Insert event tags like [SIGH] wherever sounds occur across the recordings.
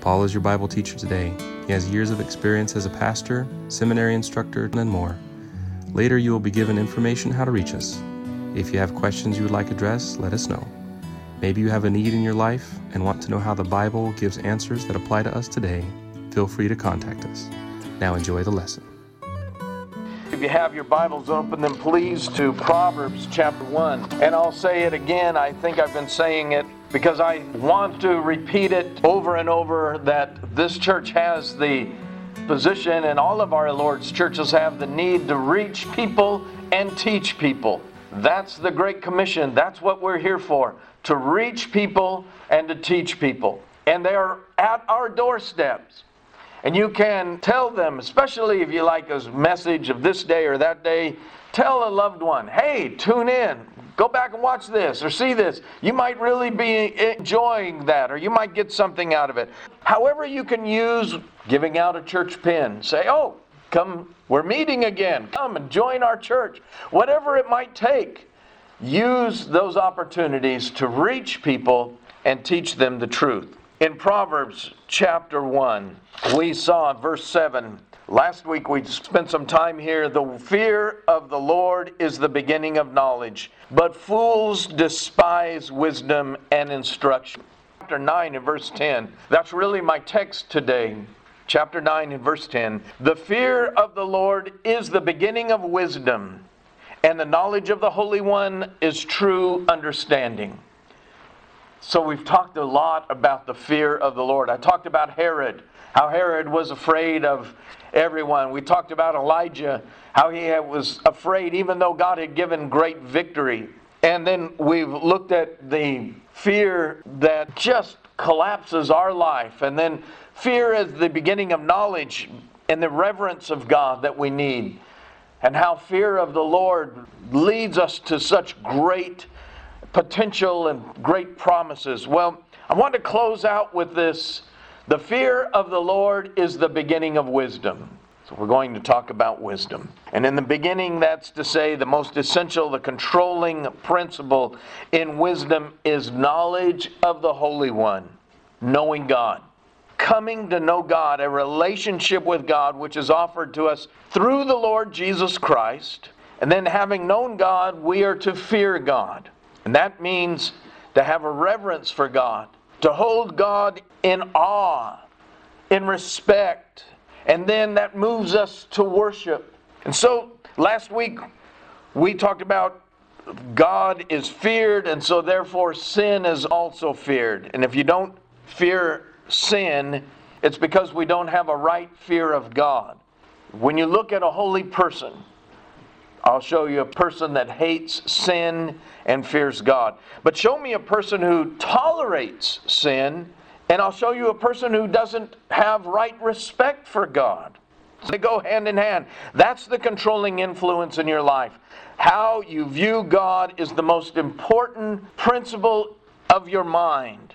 Paul is your Bible teacher today. He has years of experience as a pastor, seminary instructor, and more. Later, you will be given information how to reach us. If you have questions you would like addressed, let us know. Maybe you have a need in your life and want to know how the Bible gives answers that apply to us today. Feel free to contact us. Now, enjoy the lesson. If you have your Bibles, open then please to Proverbs chapter 1. And I'll say it again. I think I've been saying it because I want to repeat it over and over that this church has the position, and all of our Lord's churches have the need to reach people and teach people. That's the Great Commission. That's what we're here for to reach people and to teach people. And they are at our doorsteps. And you can tell them, especially if you like a message of this day or that day, tell a loved one, hey, tune in. Go back and watch this or see this. You might really be enjoying that or you might get something out of it. However, you can use giving out a church pin. Say, oh, come, we're meeting again. Come and join our church. Whatever it might take, use those opportunities to reach people and teach them the truth. In Proverbs chapter 1, we saw verse 7. Last week we spent some time here. The fear of the Lord is the beginning of knowledge, but fools despise wisdom and instruction. Chapter 9 and verse 10. That's really my text today. Chapter 9 and verse 10. The fear of the Lord is the beginning of wisdom, and the knowledge of the Holy One is true understanding. So we've talked a lot about the fear of the Lord. I talked about Herod, how Herod was afraid of everyone. We talked about Elijah, how he was afraid even though God had given great victory. And then we've looked at the fear that just collapses our life. And then fear is the beginning of knowledge and the reverence of God that we need. And how fear of the Lord leads us to such great potential and great promises. Well, I want to close out with this. The fear of the Lord is the beginning of wisdom. So we're going to talk about wisdom. And in the beginning, that's to say, the most essential, the controlling principle in wisdom is knowledge of the Holy One, knowing God. Coming to know God, a relationship with God, which is offered to us through the Lord Jesus Christ. And then, having known God, we are to fear God. And that means to have a reverence for God, to hold God in awe, in respect. And then that moves us to worship. And so last week we talked about God is feared, and so therefore sin is also feared. And if you don't fear sin, it's because we don't have a right fear of God. When you look at a holy person, I'll show you a person that hates sin and fears God. But show me a person who tolerates sin, and I'll show you a person who doesn't have right respect for God. They go hand in hand. That's the controlling influence in your life. How you view God is the most important principle of your mind.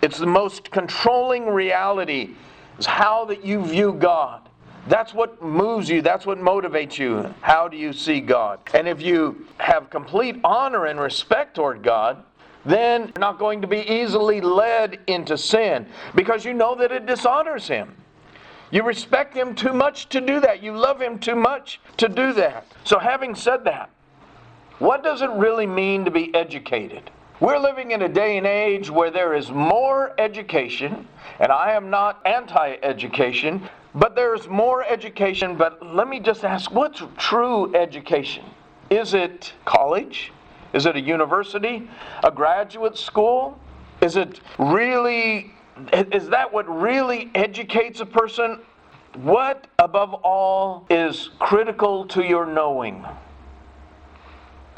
It's the most controlling reality is how that you view God. That's what moves you. That's what motivates you. How do you see God? And if you have complete honor and respect toward God, then you're not going to be easily led into sin because you know that it dishonors Him. You respect Him too much to do that. You love Him too much to do that. So, having said that, what does it really mean to be educated? We're living in a day and age where there is more education, and I am not anti education, but there's more education. But let me just ask what's true education? Is it college? Is it a university? A graduate school? Is it really, is that what really educates a person? What, above all, is critical to your knowing?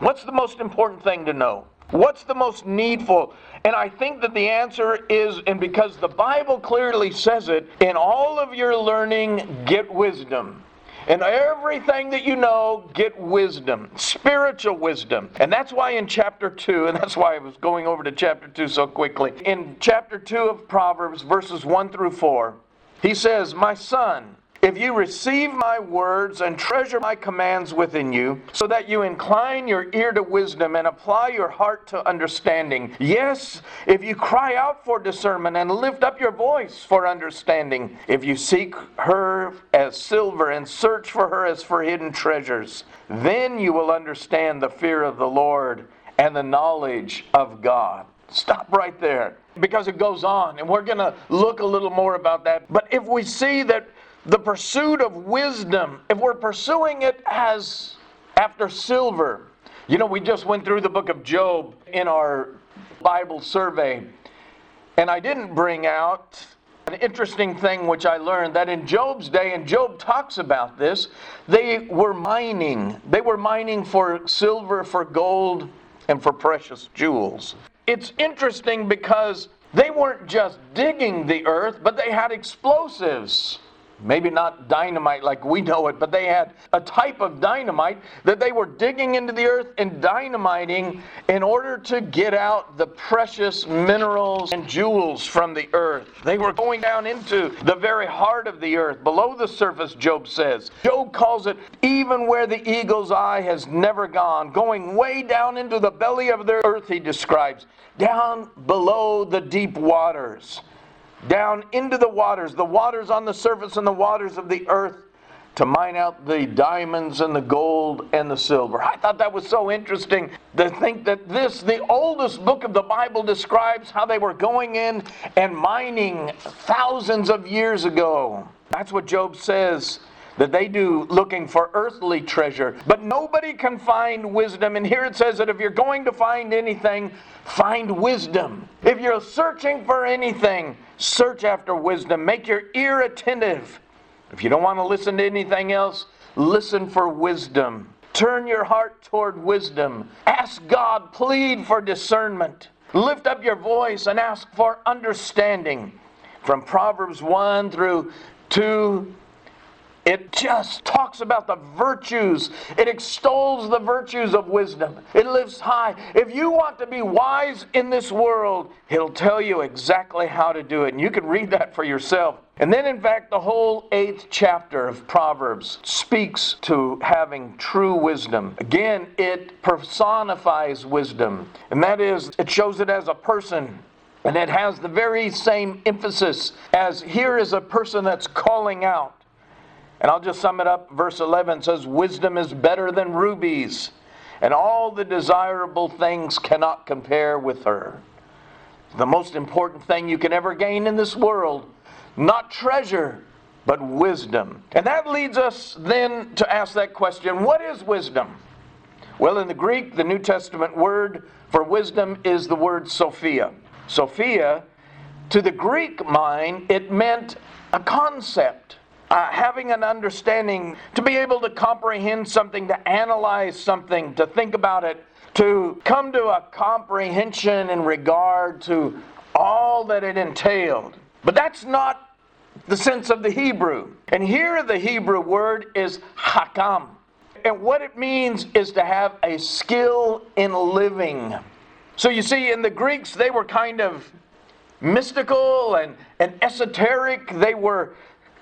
What's the most important thing to know? What's the most needful? And I think that the answer is, and because the Bible clearly says it, in all of your learning, get wisdom. In everything that you know, get wisdom, spiritual wisdom. And that's why in chapter 2, and that's why I was going over to chapter 2 so quickly. In chapter 2 of Proverbs, verses 1 through 4, he says, My son, if you receive my words and treasure my commands within you, so that you incline your ear to wisdom and apply your heart to understanding. Yes, if you cry out for discernment and lift up your voice for understanding, if you seek her as silver and search for her as for hidden treasures, then you will understand the fear of the Lord and the knowledge of God. Stop right there because it goes on, and we're going to look a little more about that. But if we see that the pursuit of wisdom, if we're pursuing it as after silver, you know, we just went through the book of Job in our Bible survey, and I didn't bring out an interesting thing which I learned that in Job's day, and Job talks about this, they were mining. They were mining for silver, for gold, and for precious jewels. It's interesting because they weren't just digging the earth, but they had explosives. Maybe not dynamite like we know it, but they had a type of dynamite that they were digging into the earth and dynamiting in order to get out the precious minerals and jewels from the earth. They were going down into the very heart of the earth, below the surface, Job says. Job calls it even where the eagle's eye has never gone, going way down into the belly of the earth, he describes, down below the deep waters down into the waters, the waters on the surface and the waters of the earth, to mine out the diamonds and the gold and the silver. I thought that was so interesting to think that this, the oldest book of the Bible, describes how they were going in and mining thousands of years ago. That's what Job says that they do looking for earthly treasure. But nobody can find wisdom. And here it says that if you're going to find anything, find wisdom. If you're searching for anything, search after wisdom. Make your ear attentive. If you don't want to listen to anything else, listen for wisdom. Turn your heart toward wisdom. Ask God, plead for discernment. Lift up your voice and ask for understanding. From Proverbs 1 through 2 it just talks about the virtues. It extols the virtues of wisdom. It lives high. If you want to be wise in this world, it'll tell you exactly how to do it. And you can read that for yourself. And then, in fact, the whole eighth chapter of Proverbs speaks to having true wisdom. Again, it personifies wisdom. And that is, it shows it as a person. And it has the very same emphasis as here is a person that's calling out. And I'll just sum it up. Verse 11 says, Wisdom is better than rubies, and all the desirable things cannot compare with her. The most important thing you can ever gain in this world, not treasure, but wisdom. And that leads us then to ask that question what is wisdom? Well, in the Greek, the New Testament word for wisdom is the word Sophia. Sophia, to the Greek mind, it meant a concept uh, having an understanding, to be able to comprehend something, to analyze something, to think about it, to come to a comprehension in regard to all that it entailed. But that's not the sense of the Hebrew. And here the Hebrew word is hakam. And what it means is to have a skill in living. So you see, in the Greeks, they were kind of mystical and, and esoteric. They were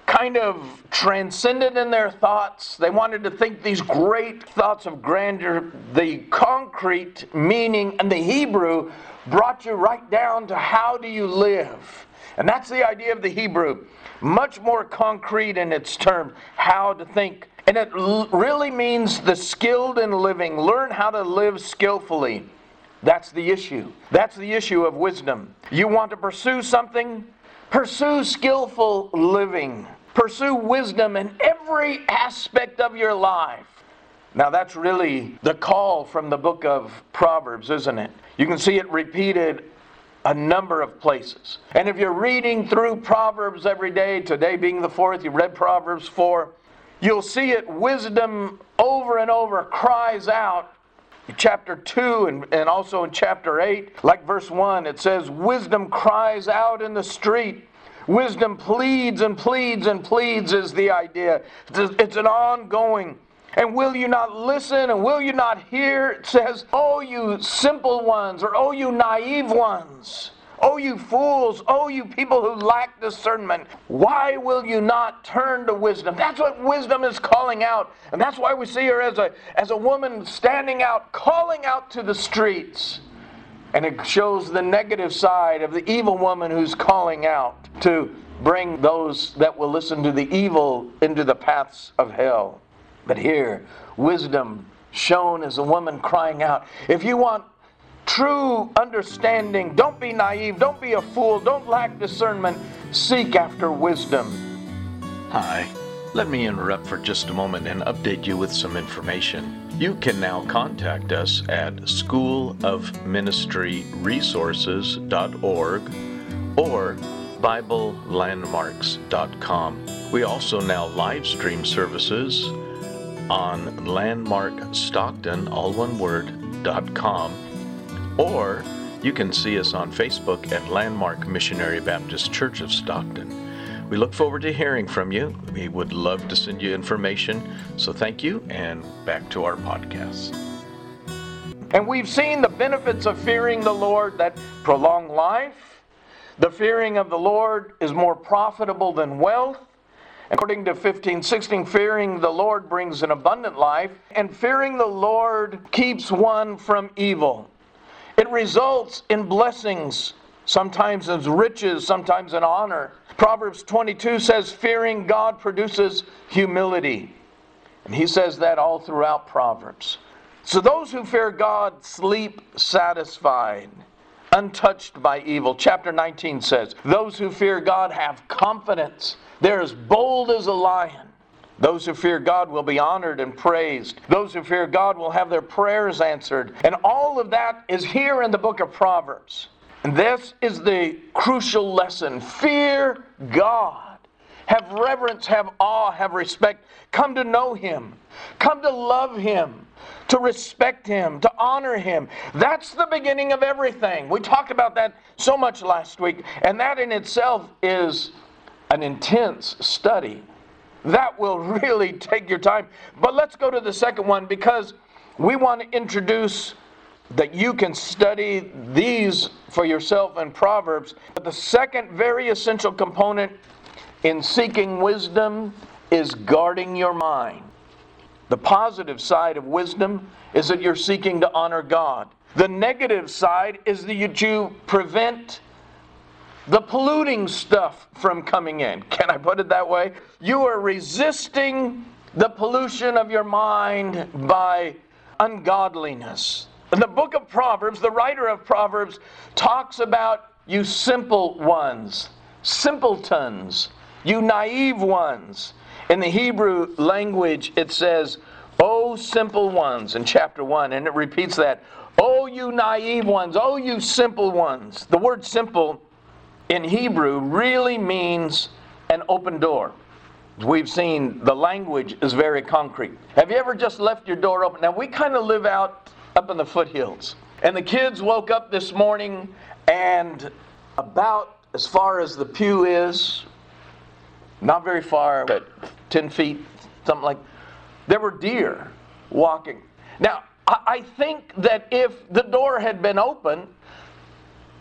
kind of transcendent in their thoughts. They wanted to think these great thoughts of grandeur. The concrete meaning and the Hebrew brought you right down to how do you live. And that's the idea of the Hebrew. Much more concrete in its terms, how to think. And it l- really means the skilled in living. Learn how to live skillfully. That's the issue. That's the issue of wisdom. You want to pursue something? Pursue skillful living. Pursue wisdom in every aspect of your life. Now, that's really the call from the book of Proverbs, isn't it? You can see it repeated a number of places. And if you're reading through Proverbs every day, today being the fourth, you read Proverbs 4, you'll see it, wisdom over and over cries out. Chapter 2 and, and also in chapter 8, like verse 1, it says, Wisdom cries out in the street Wisdom pleads and pleads and pleads, is the idea. It's an ongoing. And will you not listen and will you not hear? It says, Oh, you simple ones, or Oh, you naive ones. Oh, you fools. Oh, you people who lack discernment. Why will you not turn to wisdom? That's what wisdom is calling out. And that's why we see her as a, as a woman standing out, calling out to the streets. And it shows the negative side of the evil woman who's calling out to bring those that will listen to the evil into the paths of hell. But here, wisdom shown as a woman crying out. If you want true understanding, don't be naive, don't be a fool, don't lack discernment, seek after wisdom. Hi. Let me interrupt for just a moment and update you with some information. You can now contact us at schoolofministryresources.org or BibleLandmarks.com. We also now live stream services on Landmark Stockton, all one word, .com, or you can see us on Facebook at Landmark Missionary Baptist Church of Stockton. We look forward to hearing from you. We would love to send you information. So thank you, and back to our podcast. And we've seen the benefits of fearing the Lord that prolong life. The fearing of the Lord is more profitable than wealth. According to 1516, fearing the Lord brings an abundant life, and fearing the Lord keeps one from evil. Results in blessings, sometimes as riches, sometimes in honor. Proverbs 22 says, Fearing God produces humility. And he says that all throughout Proverbs. So those who fear God sleep satisfied, untouched by evil. Chapter 19 says, Those who fear God have confidence. They're as bold as a lion. Those who fear God will be honored and praised. Those who fear God will have their prayers answered. And all of that is here in the book of Proverbs. And this is the crucial lesson fear God. Have reverence, have awe, have respect. Come to know Him. Come to love Him, to respect Him, to honor Him. That's the beginning of everything. We talked about that so much last week, and that in itself is an intense study. That will [LAUGHS] really take your time. But let's go to the second one because we want to introduce that you can study these for yourself in Proverbs. But the second very essential component in seeking wisdom is guarding your mind. The positive side of wisdom is that you're seeking to honor God. The negative side is that you prevent the polluting stuff from coming in. Can I put it that way? You are resisting the pollution of your mind by ungodliness. In the book of Proverbs, the writer of Proverbs talks about you simple ones, simpletons, you naive ones. In the Hebrew language, it says, O simple ones in chapter 1, and it repeats that. Oh, you naive ones, oh, you simple ones. The word simple in Hebrew really means an open door. We've seen the language is very concrete. Have you ever just left your door open? Now, we kind of live out up in the foothills. And the kids woke up this morning, and about as far as the pew is, not very far, but 10 feet, something like there were deer walking. Now, I think that if the door had been open,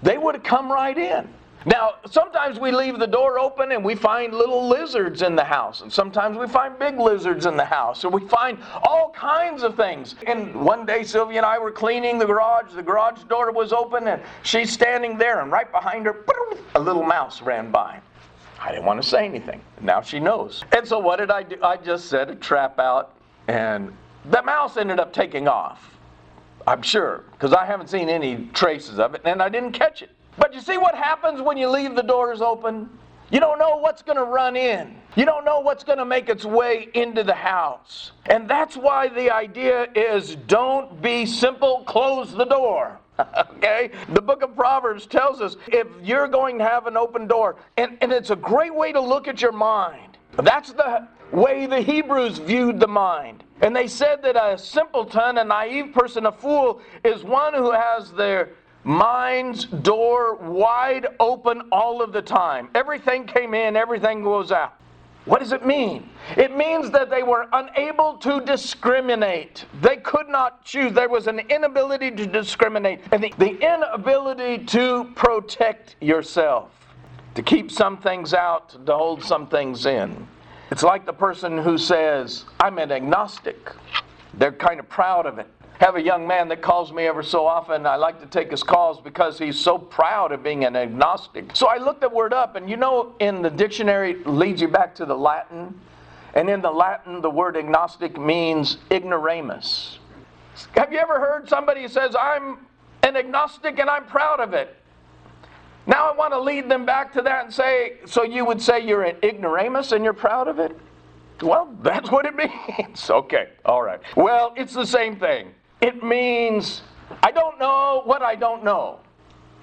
they would have come right in. Now, sometimes we leave the door open and we find little lizards in the house, and sometimes we find big lizards in the house, or we find all kinds of things. And one day, Sylvia and I were cleaning the garage, the garage door was open, and she's standing there, and right behind her, a little mouse ran by. I didn't want to say anything. Now she knows. And so, what did I do? I just set a trap out, and the mouse ended up taking off. I'm sure, because I haven't seen any traces of it, and I didn't catch it. But you see what happens when you leave the doors open? You don't know what's going to run in. You don't know what's going to make its way into the house. And that's why the idea is don't be simple, close the door. [LAUGHS] okay? The book of Proverbs tells us if you're going to have an open door, and, and it's a great way to look at your mind. That's the way the Hebrews viewed the mind. And they said that a simpleton, a naive person, a fool, is one who has their mind's door wide open all of the time. Everything came in, everything goes out. What does it mean? It means that they were unable to discriminate. They could not choose. There was an inability to discriminate and the, the inability to protect yourself, to keep some things out, to hold some things in. It's like the person who says, I'm an agnostic. They're kind of proud of it have a young man that calls me ever so often. I like to take his calls because he's so proud of being an agnostic. So I looked the word up, and you know, in the dictionary, leads you back to the Latin. And in the Latin, the word agnostic means ignoramus. Have you ever heard somebody says, I'm an agnostic and I'm proud of it? Now I want to lead them back to that and say, so you would say you're an ignoramus and you're proud of it? Well, [LAUGHS] that's what it [LAUGHS] means. Okay, all right. Well, it's the same thing. It means I don't know what I don't know.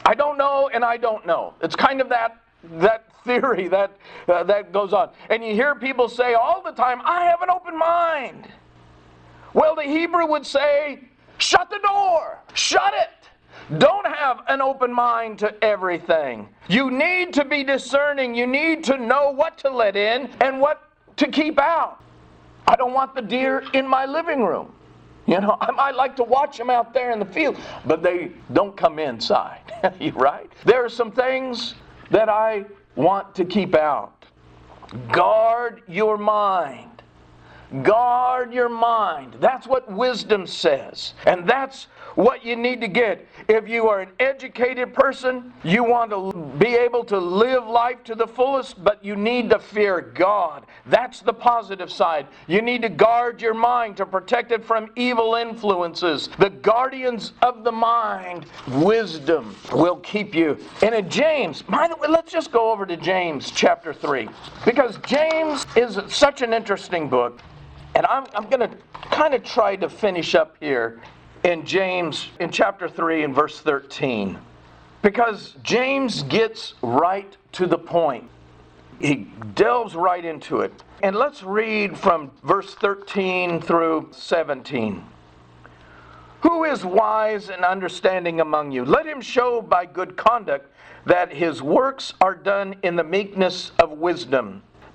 I don't know and I don't know. It's kind of that that theory that uh, that goes on. And you hear people say all the time, "I have an open mind." Well, the Hebrew would say, "Shut the door. Shut it." Don't have an open mind to everything. You need to be discerning. You need to know what to let in and what to keep out. I don't want the deer in my living room. You know, I might like to watch them out there in the field, but they don't come inside. [LAUGHS] right? There are some things that I want to keep out. Guard your mind. Guard your mind. That's what wisdom says. And that's what you need to get. If you are an educated person, you want to be able to live life to the fullest, but you need to fear God. That's the positive side. You need to guard your mind to protect it from evil influences. The guardians of the mind, wisdom, will keep you. And in James, by the way, let's just go over to James chapter 3, because James is such an interesting book. And I'm, I'm going to kind of try to finish up here in James in chapter 3 and verse 13. Because James gets right to the point. He delves right into it. And let's read from verse 13 through 17. Who is wise and understanding among you? Let him show by good conduct that his works are done in the meekness of wisdom.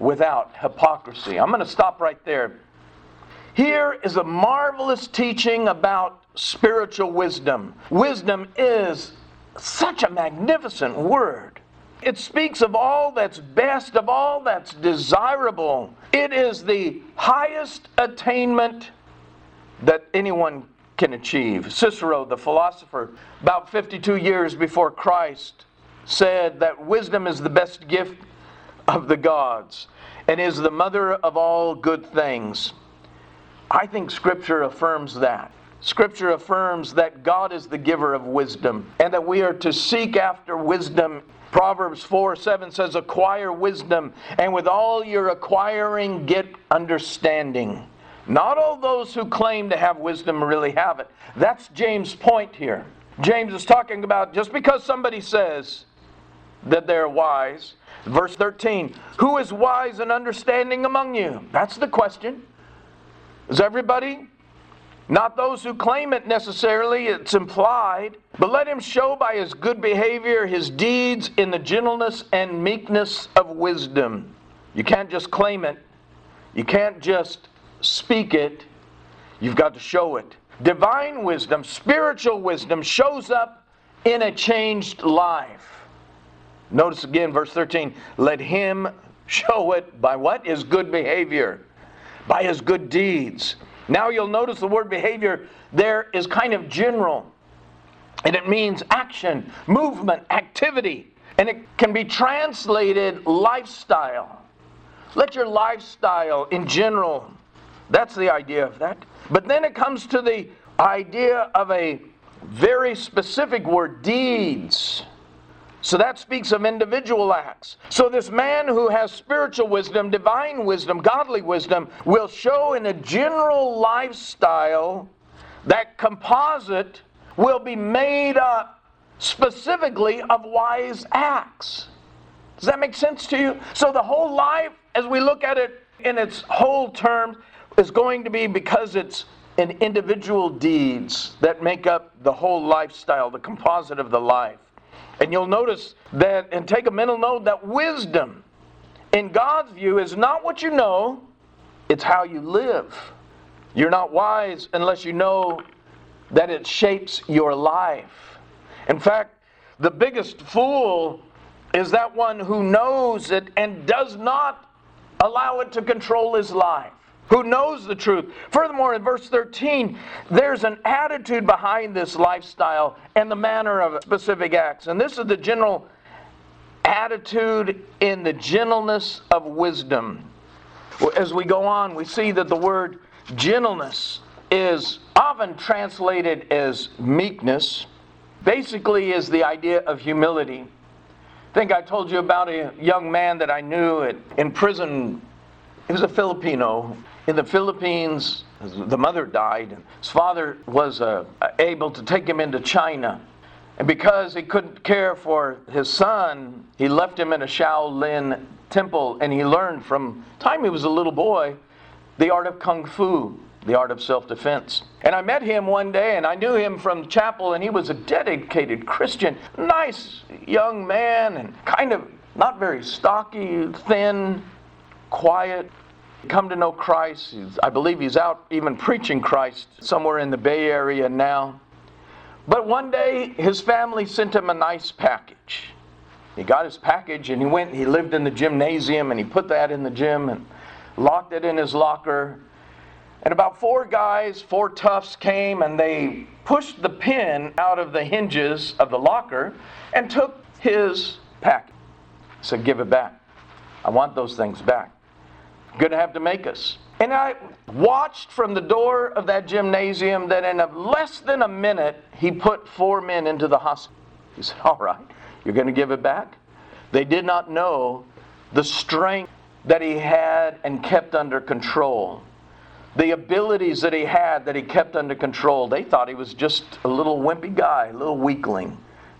without hypocrisy. I'm going to stop right there. Here is a marvelous teaching about spiritual wisdom. Wisdom is such a magnificent word. It speaks of all that's best, of all that's desirable. It is the highest attainment that anyone can achieve. Cicero, the philosopher, about 52 years before Christ, said that wisdom is the best gift of the gods and is the mother of all good things. I think Scripture affirms that. Scripture affirms that God is the giver of wisdom and that we are to seek after wisdom. Proverbs 4 7 says, Acquire wisdom, and with all your acquiring, get understanding. Not all those who claim to have wisdom really have it. That's James' point here. James is talking about just because somebody says that they're wise. Verse 13, who is wise and understanding among you? That's the question. Is everybody not those who claim it necessarily, it's implied, but let him show by his good behavior his deeds in the gentleness and meekness of wisdom. You can't just claim it, you can't just speak it, you've got to show it. Divine wisdom, spiritual wisdom, shows up in a changed life. Notice again, verse 13 let him show it by what? His good behavior, by his good deeds. Now you'll notice the word behavior there is kind of general. And it means action, movement, activity. And it can be translated lifestyle. Let your lifestyle in general, that's the idea of that. But then it comes to the idea of a very specific word deeds. So that speaks of individual acts. So this man who has spiritual wisdom, divine wisdom, godly wisdom, will show in a general lifestyle that composite will be made up specifically of wise acts. Does that make sense to you? So the whole life, as we look at it in its whole terms, is going to be because it's in individual deeds that make up the whole lifestyle, the composite of the life. And you'll notice that, and take a mental note, that wisdom in God's view is not what you know, it's how you live. You're not wise unless you know that it shapes your life. In fact, the biggest fool is that one who knows it and does not allow it to control his life who knows the truth. Furthermore, in verse 13, there's an attitude behind this lifestyle and the manner of specific acts. And this is the general attitude in the gentleness of wisdom. As we go on, we see that the word gentleness is often translated as meekness, basically, is the idea of humility. I think I told you about a young man that I knew in prison. He was a Filipino in the Philippines, the mother died, and his father was uh, able to take him into China. And because he couldn't care for his son, he left him in a Shaolin temple and he learned from time he was a little boy the art of kung fu, the art of self defense. And I met him one day and I knew him from chapel and he was a dedicated Christian, nice young man and kind of not very stocky, thin, quiet come to know Christ. I believe he's out even preaching Christ somewhere in the Bay Area now. But one day his family sent him a nice package. He got his package and he went, he lived in the gymnasium and he put that in the gym and locked it in his locker. And about four guys, four toughs came and they pushed the pin out of the hinges of the locker and took his package. Said, Give it back. I want those things back going to have to make us. And I watched from the door of that gymnasium that in less than a minute, he put four men into the hospital. He said, All right, you're going to give it back? They did not know the strength that he had and kept under control. The abilities that he had that he kept under control. They thought he was just a little wimpy guy, a little weakling.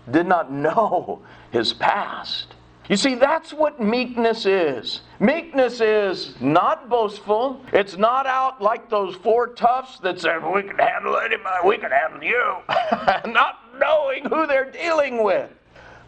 Did not [LAUGHS] know his past. You see, that's what meekness is. Meekness is not boastful. It's not out like those four toughs that said, we can handle anybody, we can handle you. [LAUGHS] not knowing who they're dealing with.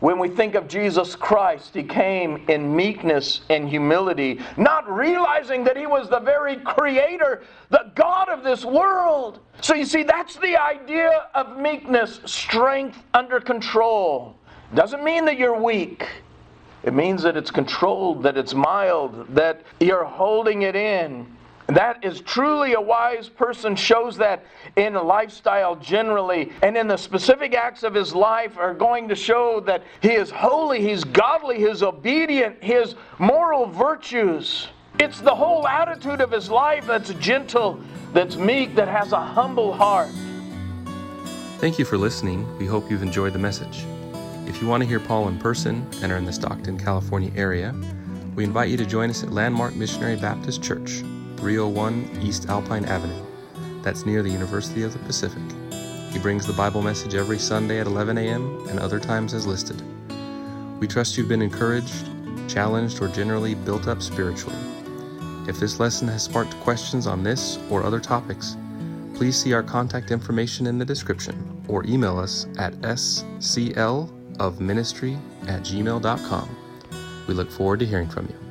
When we think of Jesus Christ, He came in meekness and humility, not realizing that He was the very Creator, the God of this world. So you see, that's the idea of meekness strength under control. Doesn't mean that you're weak. It means that it's controlled, that it's mild, that you're holding it in. That is truly a wise person, shows that in a lifestyle generally, and in the specific acts of his life are going to show that he is holy, he's godly, he's obedient, his moral virtues. It's the whole attitude of his life that's gentle, that's meek, that has a humble heart. Thank you for listening. We hope you've enjoyed the message. If you want to hear Paul in person and are in the Stockton, California area, we invite you to join us at Landmark Missionary Baptist Church, 301 East Alpine Avenue. That's near the University of the Pacific. He brings the Bible message every Sunday at 11 a.m. and other times as listed. We trust you've been encouraged, challenged, or generally built up spiritually. If this lesson has sparked questions on this or other topics, please see our contact information in the description or email us at scl of ministry at gmail.com. We look forward to hearing from you.